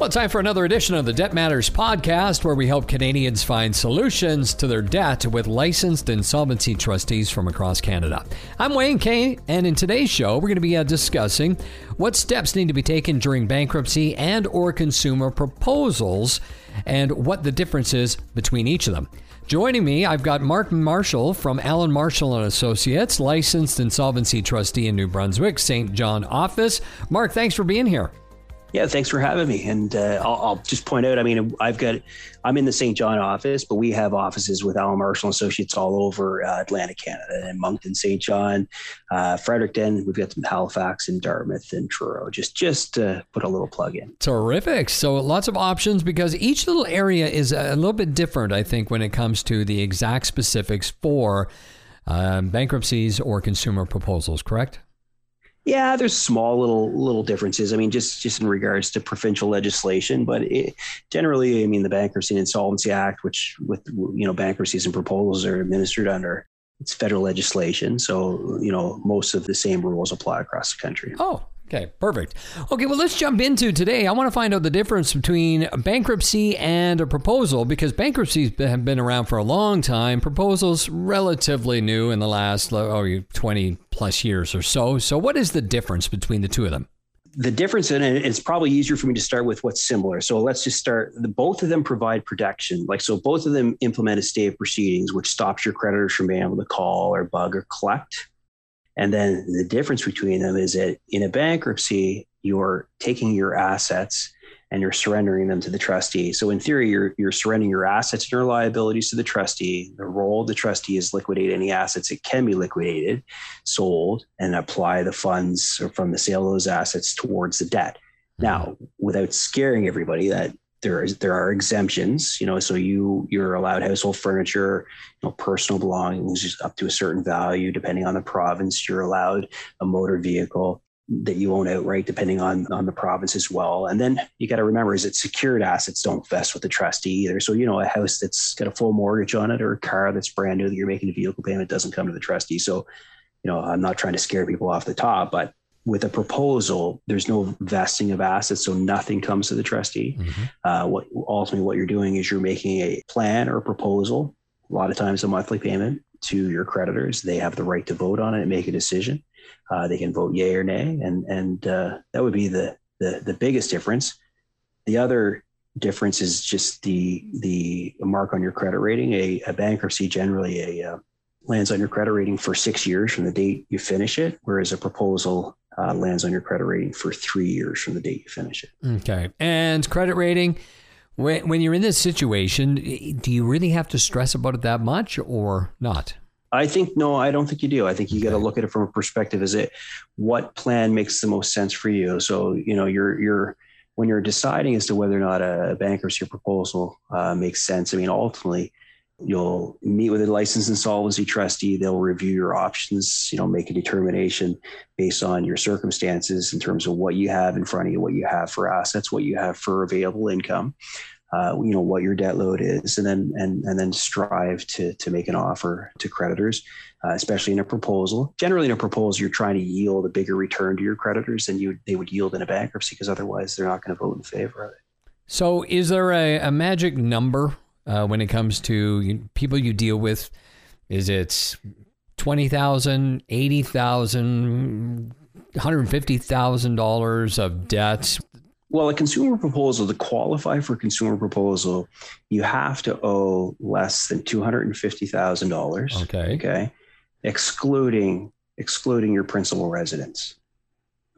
Well, it's time for another edition of the Debt Matters podcast, where we help Canadians find solutions to their debt with licensed insolvency trustees from across Canada. I'm Wayne Kay, and in today's show, we're going to be uh, discussing what steps need to be taken during bankruptcy and or consumer proposals, and what the difference is between each of them. Joining me, I've got Mark Marshall from Allan Marshall and Associates, licensed insolvency trustee in New Brunswick, Saint John office. Mark, thanks for being here. Yeah, thanks for having me. And uh, I'll, I'll, just point out, I mean, I've got, I'm in the Saint John office, but we have offices with Allan Marshall Associates all over uh, Atlantic Canada and Moncton, St. John, uh, Fredericton. We've got some Halifax and Dartmouth and Truro. Just, just to put a little plug in. Terrific. So lots of options because each little area is a little bit different, I think, when it comes to the exact specifics for uh, bankruptcies or consumer proposals, correct? Yeah, there's small little little differences. I mean, just just in regards to provincial legislation, but it, generally, I mean, the Bankruptcy and Insolvency Act, which with you know bankruptcies and proposals are administered under, it's federal legislation. So you know most of the same rules apply across the country. Oh, Okay, perfect. Okay, well, let's jump into today. I want to find out the difference between bankruptcy and a proposal because bankruptcies have been around for a long time. Proposals relatively new in the last oh, 20 plus years or so. So, what is the difference between the two of them? The difference in it, it's probably easier for me to start with what's similar. So let's just start. The, both of them provide protection. Like, so both of them implement a stay of proceedings, which stops your creditors from being able to call or bug or collect and then the difference between them is that in a bankruptcy, you're taking your assets and you're surrendering them to the trustee. So in theory, you're you're surrendering your assets and your liabilities to the trustee. The role of the trustee is liquidate any assets that can be liquidated, sold, and apply the funds from the sale of those assets towards the debt. Mm-hmm. Now, without scaring everybody, that there is there are exemptions you know so you you're allowed household furniture you know personal belongings up to a certain value depending on the province. You're allowed a motor vehicle that you own outright depending on on the province as well. And then you got to remember is that secured assets don't vest with the trustee either. So you know a house that's got a full mortgage on it or a car that's brand new that you're making a vehicle payment doesn't come to the trustee. So you know i'm not trying to scare people off the top but with a proposal, there's no vesting of assets, so nothing comes to the trustee. Mm-hmm. Uh, what ultimately what you're doing is you're making a plan or a proposal. A lot of times, a monthly payment to your creditors. They have the right to vote on it and make a decision. Uh, they can vote yay or nay, and and uh, that would be the, the the biggest difference. The other difference is just the the mark on your credit rating. A, a bankruptcy generally a uh, lands on your credit rating for six years from the date you finish it, whereas a proposal uh, lands on your credit rating for three years from the date you finish it. Okay. And credit rating, when, when you're in this situation, do you really have to stress about it that much or not? I think no, I don't think you do. I think you okay. got to look at it from a perspective: is it what plan makes the most sense for you? So you know, you're you're when you're deciding as to whether or not a bankruptcy proposal uh, makes sense. I mean, ultimately, You'll meet with a licensed insolvency trustee. They'll review your options, you know, make a determination based on your circumstances in terms of what you have in front of you, what you have for assets, what you have for available income, uh, you know, what your debt load is, and then and and then strive to to make an offer to creditors, uh, especially in a proposal. Generally, in a proposal, you're trying to yield a bigger return to your creditors than you they would yield in a bankruptcy because otherwise they're not going to vote in favor of it. So, is there a, a magic number uh, when it comes to you, people you deal with? Is it 20,000, 80,000, $150,000 of debt? Well, a consumer proposal, to qualify for a consumer proposal, you have to owe less than $250,000. Okay. Okay. Excluding excluding your principal residence.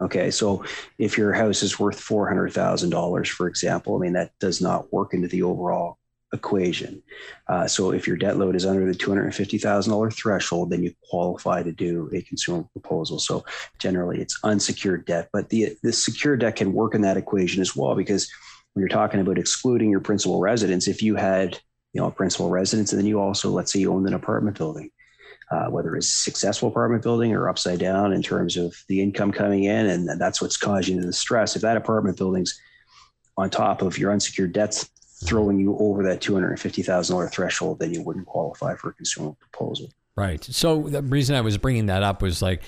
Okay, so if your house is worth four hundred thousand dollars, for example, I mean that does not work into the overall equation. Uh, so if your debt load is under the $250,000 threshold, then you qualify to do a consumer proposal. So generally it's unsecured debt, but the, the secured debt can work in that equation as well, because when you're talking about excluding your principal residence, if you had, you know, a principal residence and then you also, let's say you owned an apartment building, uh, whether it's successful apartment building or upside down in terms of the income coming in, and that's what's causing the stress. If that apartment building's on top of your unsecured debts throwing you over that $250,000 threshold, then you wouldn't qualify for a consumer proposal. Right. So the reason I was bringing that up was like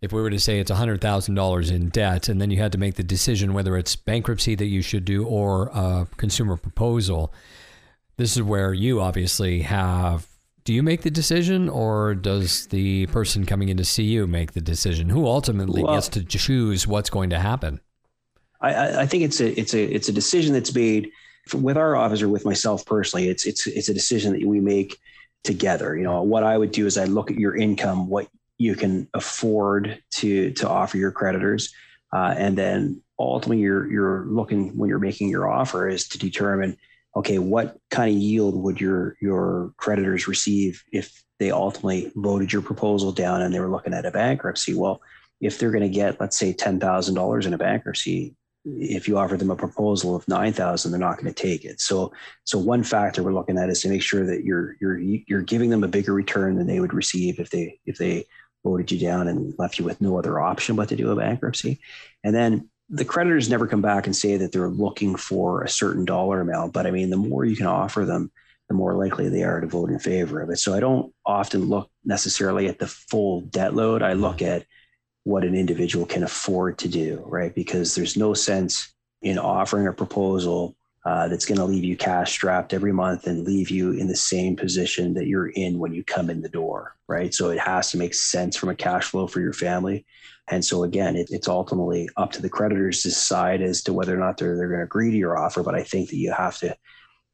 if we were to say it's $100,000 in debt and then you had to make the decision whether it's bankruptcy that you should do or a consumer proposal, this is where you obviously have. Do you make the decision or does the person coming in to see you make the decision? Who ultimately well, gets to choose what's going to happen? I, I think it's a it's a it's a decision that's made with our office or with myself personally. It's it's it's a decision that we make together. You know, what I would do is I look at your income, what you can afford to to offer your creditors, uh, and then ultimately you're you're looking when you're making your offer is to determine okay what kind of yield would your your creditors receive if they ultimately voted your proposal down and they were looking at a bankruptcy well if they're going to get let's say $10,000 in a bankruptcy if you offer them a proposal of 9000 they're not going to take it so so one factor we're looking at is to make sure that you're you're you're giving them a bigger return than they would receive if they if they voted you down and left you with no other option but to do a bankruptcy. And then the creditors never come back and say that they're looking for a certain dollar amount. But I mean, the more you can offer them, the more likely they are to vote in favor of it. So I don't often look necessarily at the full debt load. I look at what an individual can afford to do, right? Because there's no sense in offering a proposal uh, that's going to leave you cash strapped every month and leave you in the same position that you're in when you come in the door, right? So it has to make sense from a cash flow for your family. And so again, it, it's ultimately up to the creditors to decide as to whether or not they're, they're going to agree to your offer. But I think that you have to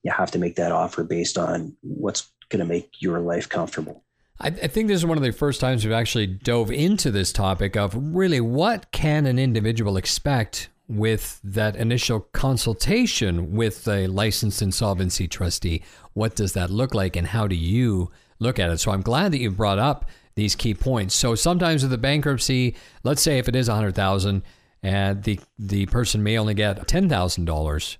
you have to make that offer based on what's going to make your life comfortable. I, I think this is one of the first times we've actually dove into this topic of really what can an individual expect with that initial consultation with a licensed insolvency trustee. What does that look like and how do you look at it? So I'm glad that you brought up these key points. So sometimes with the bankruptcy, let's say if it is 100,000 and the the person may only get $10,000.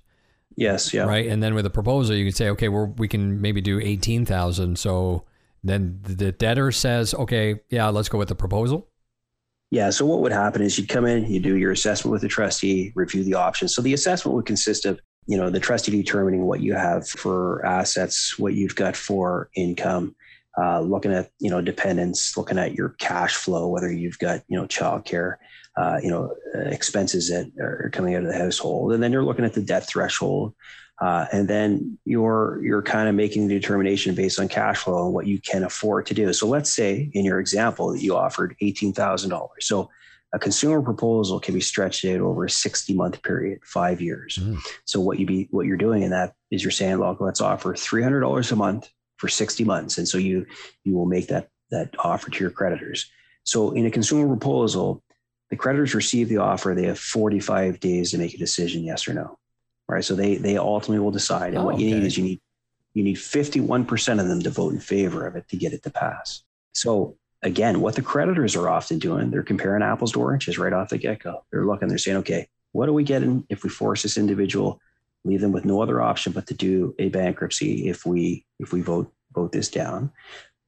Yes, yeah. Right? And then with a proposal you can say okay, we we can maybe do 18,000. So then the debtor says, "Okay, yeah, let's go with the proposal." Yeah. So what would happen is you'd come in, you do your assessment with the trustee, review the options. So the assessment would consist of, you know, the trustee determining what you have for assets, what you've got for income, uh, looking at, you know, dependents, looking at your cash flow, whether you've got, you know, childcare, uh, you know, expenses that are coming out of the household. And then you're looking at the debt threshold, uh, and then you're you're kind of making the determination based on cash flow and what you can afford to do. So let's say in your example that you offered eighteen thousand dollars. So a consumer proposal can be stretched out over a 60 month period, five years. Mm. So what you be what you're doing in that is you're saying, look, let's offer $300 a month for 60 months. And so you you will make that that offer to your creditors. So in a consumer proposal, the creditors receive the offer. They have 45 days to make a decision, yes or no right? So they they ultimately will decide. And oh, what you okay. need is you need you need 51% of them to vote in favor of it to get it to pass. So again, what the creditors are often doing, they're comparing apples to oranges right off the get-go. They're looking, they're saying, okay, what are we getting if we force this individual, leave them with no other option but to do a bankruptcy if we if we vote vote this down?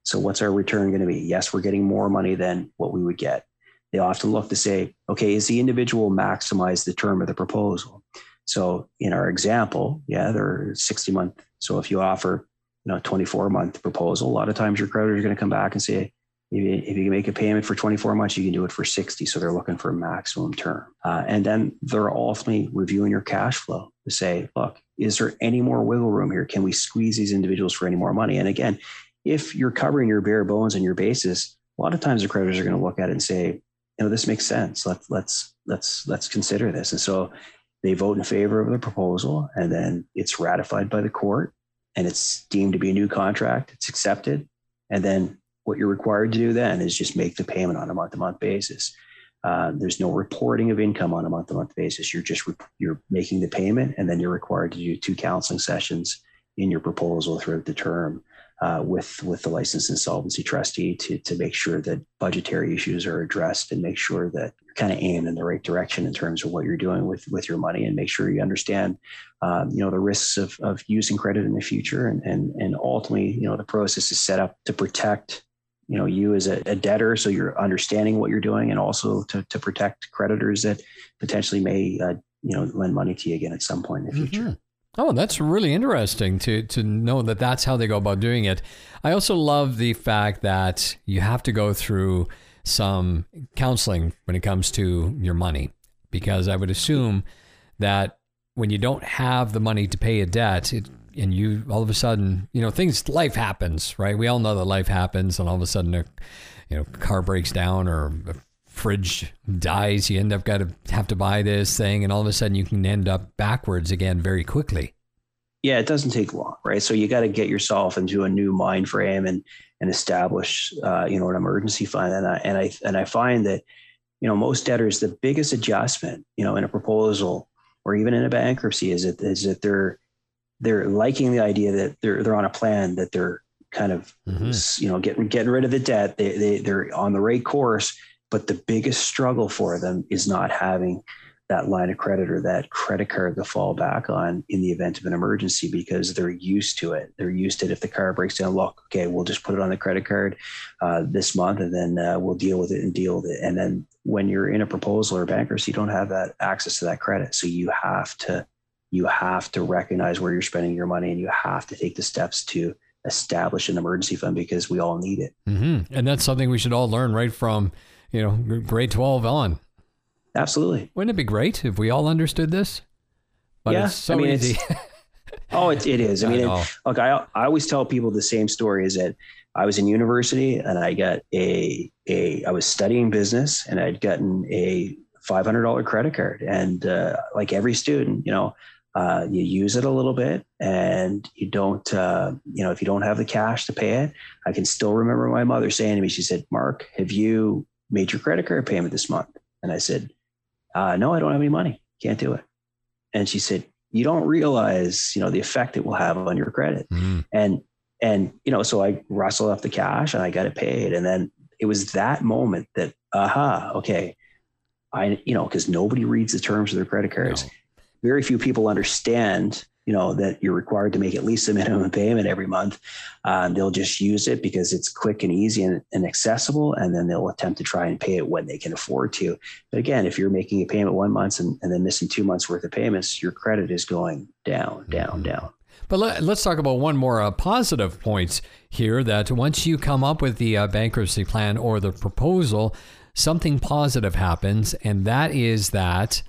So what's our return going to be? Yes, we're getting more money than what we would get. They often look to say, okay, is the individual maximize the term of the proposal? So in our example, yeah, they're 60 month. So if you offer, you know, 24 month proposal, a lot of times your creditor is going to come back and say, if you can make a payment for 24 months, you can do it for 60. So they're looking for a maximum term. Uh, and then they're ultimately reviewing your cash flow to say, look, is there any more wiggle room here? Can we squeeze these individuals for any more money? And again, if you're covering your bare bones and your basis, a lot of times the creditors are going to look at it and say, you know, this makes sense. Let's let's let's let's consider this. And so they vote in favor of the proposal, and then it's ratified by the court, and it's deemed to be a new contract. It's accepted, and then what you're required to do then is just make the payment on a month-to-month basis. Uh, there's no reporting of income on a month-to-month basis. You're just re- you're making the payment, and then you're required to do two counseling sessions in your proposal throughout the term uh, with with the licensed insolvency trustee to to make sure that budgetary issues are addressed and make sure that kind of aim in the right direction in terms of what you're doing with with your money and make sure you understand um, you know the risks of of using credit in the future and and and ultimately you know the process is set up to protect you know you as a, a debtor so you're understanding what you're doing and also to to protect creditors that potentially may uh, you know lend money to you again at some point in the future. Mm-hmm. Oh, that's really interesting to to know that that's how they go about doing it. I also love the fact that you have to go through some counseling when it comes to your money, because I would assume that when you don't have the money to pay a debt, it, and you all of a sudden, you know, things, life happens, right? We all know that life happens, and all of a sudden, a you know, car breaks down or a fridge dies. You end up got to have to buy this thing, and all of a sudden, you can end up backwards again very quickly. Yeah, it doesn't take long, right? So you got to get yourself into a new mind frame and and establish, uh, you know, an emergency fund. And I and I and I find that, you know, most debtors, the biggest adjustment, you know, in a proposal or even in a bankruptcy is that is that they're they're liking the idea that they're they're on a plan that they're kind of mm-hmm. you know getting getting rid of the debt they, they they're on the right course but the biggest struggle for them is not having that line of credit or that credit card to fall back on in the event of an emergency because they're used to it. They're used to it. If the car breaks down, look, okay, we'll just put it on the credit card uh, this month and then uh, we'll deal with it and deal with it. And then when you're in a proposal or bankruptcy, you don't have that access to that credit. So you have to you have to recognize where you're spending your money and you have to take the steps to establish an emergency fund because we all need it. Mm-hmm. And that's something we should all learn right from, you know, grade 12 on. Absolutely. Wouldn't it be great if we all understood this? But yeah, it's so I mean, easy. oh, it, it is. I mean, I it, look, I, I always tell people the same story is that I was in university and I got a, a, I was studying business and I'd gotten a $500 credit card. And uh, like every student, you know, uh, you use it a little bit and you don't, uh, you know, if you don't have the cash to pay it, I can still remember my mother saying to me, she said, Mark, have you made your credit card payment this month? And I said, uh, no, I don't have any money. Can't do it. And she said, you don't realize, you know, the effect it will have on your credit. Mm. And, and, you know, so I rustled up the cash and I got it paid. And then it was that moment that, aha, okay. I, you know, cause nobody reads the terms of their credit cards. No. Very few people understand you know that you're required to make at least a minimum payment every month um, they'll just use it because it's quick and easy and, and, accessible and then they'll attempt to try and pay it when they can afford to. But again if you're making a payment one month and, and then missing two months worth of payments your credit is going down down mm-hmm. down. But let, us talk about one more uh, positive point here that once you come up with the uh, bankruptcy plan or the proposal something positive happens and that is that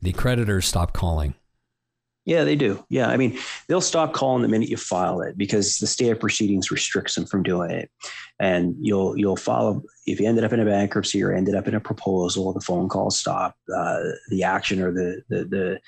the creditors stop calling yeah, they do. Yeah. I mean, they'll stop calling the minute you file it because the stay of proceedings restricts them from doing it. And you'll you'll follow if you ended up in a bankruptcy or ended up in a proposal, the phone calls stop. Uh, the action or the, the the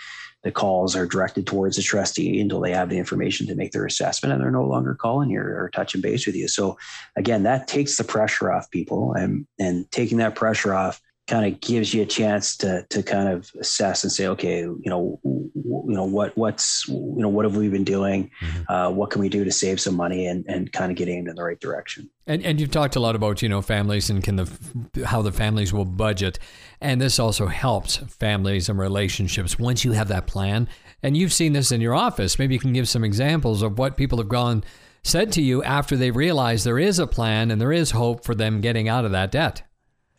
the calls are directed towards the trustee until they have the information to make their assessment and they're no longer calling you or touching base with you. So again, that takes the pressure off people and and taking that pressure off kind of gives you a chance to to kind of assess and say, okay, you know, you know what what's you know what have we been doing? Mm-hmm. Uh, what can we do to save some money and and kind of get aimed in the right direction? And and you've talked a lot about you know families and can the how the families will budget, and this also helps families and relationships once you have that plan. And you've seen this in your office. Maybe you can give some examples of what people have gone said to you after they realize there is a plan and there is hope for them getting out of that debt.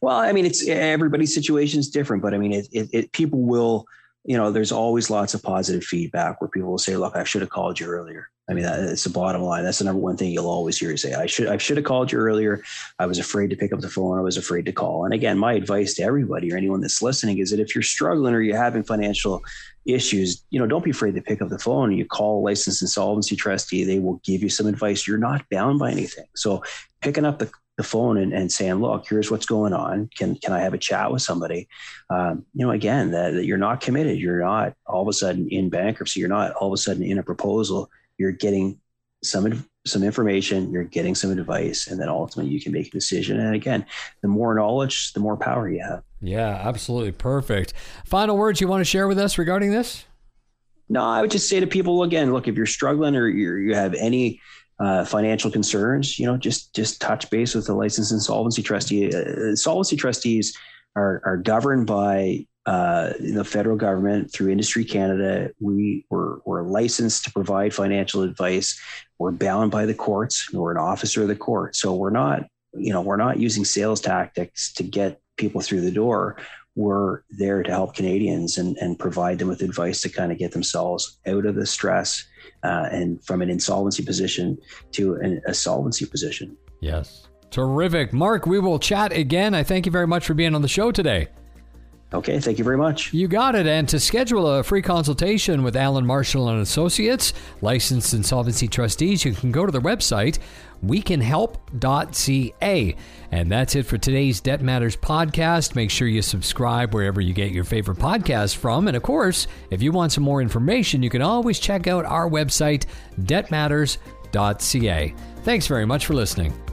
Well, I mean, it's everybody's situation is different, but I mean, it, it, it, people will, you know, there's always lots of positive feedback where people will say, "Look, I should have called you earlier." I mean, that's the bottom line. That's the number one thing you'll always hear you say. I should, I should have called you earlier. I was afraid to pick up the phone. I was afraid to call. And again, my advice to everybody or anyone that's listening is that if you're struggling or you're having financial issues, you know, don't be afraid to pick up the phone. You call a licensed insolvency trustee. They will give you some advice. You're not bound by anything. So picking up the the phone and, and saying, look, here's what's going on. Can, can I have a chat with somebody? Um, you know, again, that, that, you're not committed. You're not all of a sudden in bankruptcy. You're not all of a sudden in a proposal. You're getting some, some information, you're getting some advice, and then ultimately you can make a decision. And again, the more knowledge, the more power you have. Yeah, absolutely. Perfect. Final words you want to share with us regarding this? No, I would just say to people again, look, if you're struggling or you you have any uh, financial concerns, you know, just just touch base with the licensed insolvency trustee. Uh, insolvency trustees are are governed by uh, the federal government through Industry Canada. We were we're licensed to provide financial advice. We're bound by the courts. We're an officer of the court, so we're not you know we're not using sales tactics to get people through the door. We're there to help Canadians and, and provide them with advice to kind of get themselves out of the stress uh, and from an insolvency position to an, a solvency position. Yes. Terrific. Mark, we will chat again. I thank you very much for being on the show today. Okay, thank you very much. You got it. And to schedule a free consultation with Allan Marshall and Associates, licensed insolvency trustees, you can go to their website, wecanhelp.ca. And that's it for today's Debt Matters podcast. Make sure you subscribe wherever you get your favorite podcast from. And of course, if you want some more information, you can always check out our website, debtmatters.ca. Thanks very much for listening.